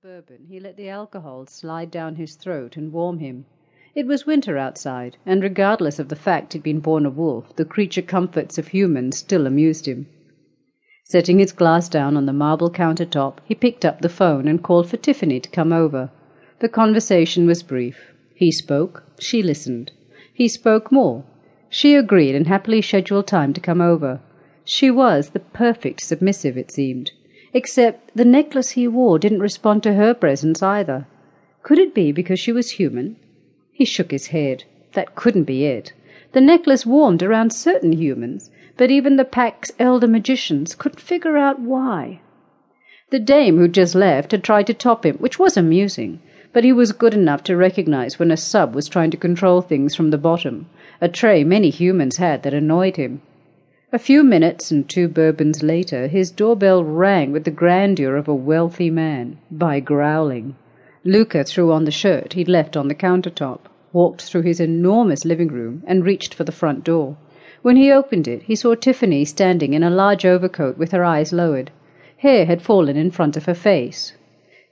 bourbon, he let the alcohol slide down his throat and warm him. It was winter outside, and regardless of the fact he'd been born a wolf, the creature comforts of humans still amused him. Setting his glass down on the marble countertop, he picked up the phone and called for Tiffany to come over. The conversation was brief. He spoke, she listened. He spoke more. She agreed and happily scheduled time to come over. She was the perfect submissive, it seemed. Except the necklace he wore didn't respond to her presence either. Could it be because she was human? He shook his head. That couldn't be it. The necklace warmed around certain humans, but even the pack's elder magicians couldn't figure out why. The dame who'd just left had tried to top him, which was amusing, but he was good enough to recognize when a sub was trying to control things from the bottom, a tray many humans had that annoyed him. A few minutes and two bourbons later, his doorbell rang with the grandeur of a wealthy man, by growling. Luka threw on the shirt he'd left on the countertop, walked through his enormous living room, and reached for the front door. When he opened it, he saw Tiffany standing in a large overcoat with her eyes lowered. Hair had fallen in front of her face.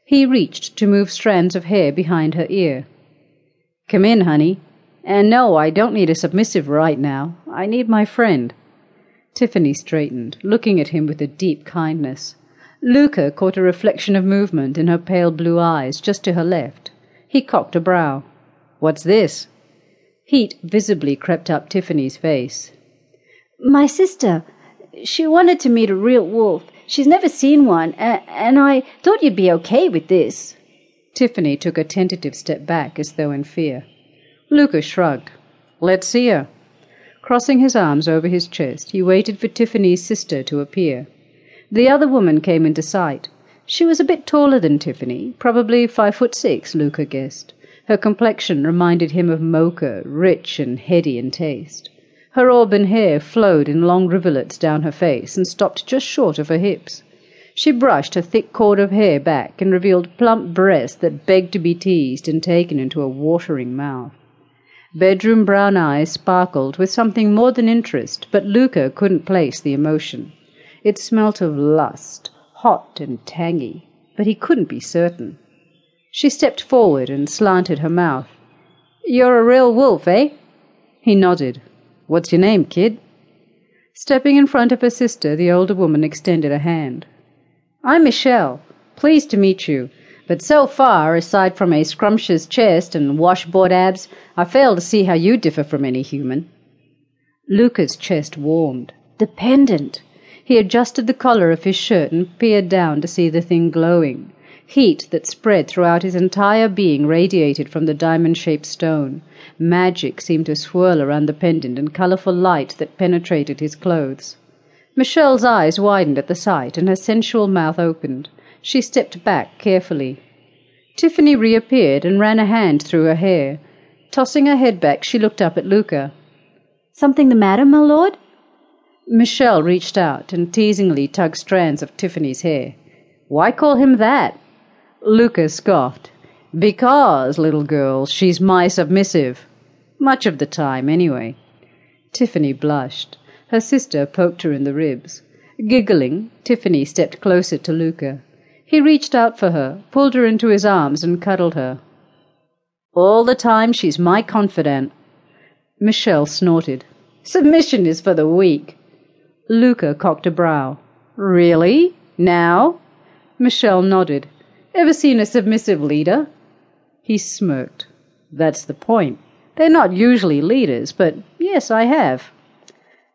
He reached to move strands of hair behind her ear. Come in, honey. And no, I don't need a submissive right now. I need my friend. Tiffany straightened, looking at him with a deep kindness. Luka caught a reflection of movement in her pale blue eyes just to her left. He cocked a brow. What's this? Heat visibly crept up Tiffany's face. My sister. She wanted to meet a real wolf. She's never seen one, and I thought you'd be okay with this. Tiffany took a tentative step back as though in fear. Luka shrugged. Let's see her. Crossing his arms over his chest, he waited for Tiffany's sister to appear. The other woman came into sight. She was a bit taller than Tiffany, probably five foot six, Luka guessed. Her complexion reminded him of mocha, rich and heady in taste. Her auburn hair flowed in long rivulets down her face and stopped just short of her hips. She brushed her thick cord of hair back and revealed plump breasts that begged to be teased and taken into a watering mouth. Bedroom brown eyes sparkled with something more than interest, but Luka couldn't place the emotion. It smelt of lust, hot and tangy, but he couldn't be certain. She stepped forward and slanted her mouth. You're a real wolf, eh? He nodded. What's your name, kid? Stepping in front of her sister, the older woman extended a hand. I'm Michele. Pleased to meet you. But so far, aside from a scrumptious chest and washboard abs, I fail to see how you differ from any human. Luka's chest warmed. The pendant! He adjusted the collar of his shirt and peered down to see the thing glowing. Heat that spread throughout his entire being radiated from the diamond-shaped stone. Magic seemed to swirl around the pendant and colorful light that penetrated his clothes. Michele's eyes widened at the sight, and her sensual mouth opened. She stepped back carefully. Tiffany reappeared and ran a hand through her hair. Tossing her head back, she looked up at Luka. Something the matter, my lord? Michele reached out and teasingly tugged strands of Tiffany's hair. Why call him that? Luka scoffed. Because, little girl, she's my submissive. Much of the time, anyway. Tiffany blushed. Her sister poked her in the ribs. Giggling, Tiffany stepped closer to Luka. He reached out for her, pulled her into his arms, and cuddled her. All the time she's my confidant. Michele snorted. Submission is for the weak. Luka cocked a brow. Really? Now? Michele nodded. Ever seen a submissive leader? He smirked. That's the point. They're not usually leaders, but yes, I have.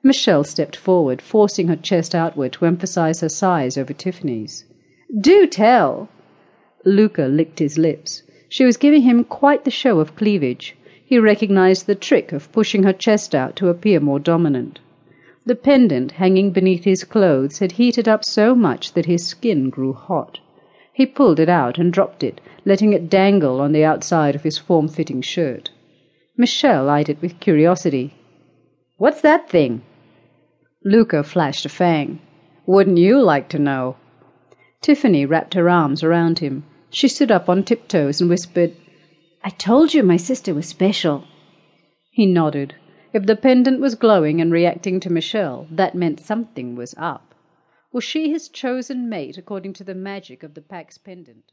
Michele stepped forward, forcing her chest outward to emphasize her size over Tiffany's. Do tell! Luka licked his lips. She was giving him quite the show of cleavage. He recognized the trick of pushing her chest out to appear more dominant. The pendant hanging beneath his clothes had heated up so much that his skin grew hot. He pulled it out and dropped it, letting it dangle on the outside of his form-fitting shirt. Michele eyed it with curiosity. What's that thing? Luka flashed a fang. Wouldn't you like to know? Tiffany wrapped her arms around him. She stood up on tiptoes and whispered, I told you my sister was special. He nodded. If the pendant was glowing and reacting to Michele, that meant something was up. Was she his chosen mate according to the magic of the pack's pendant?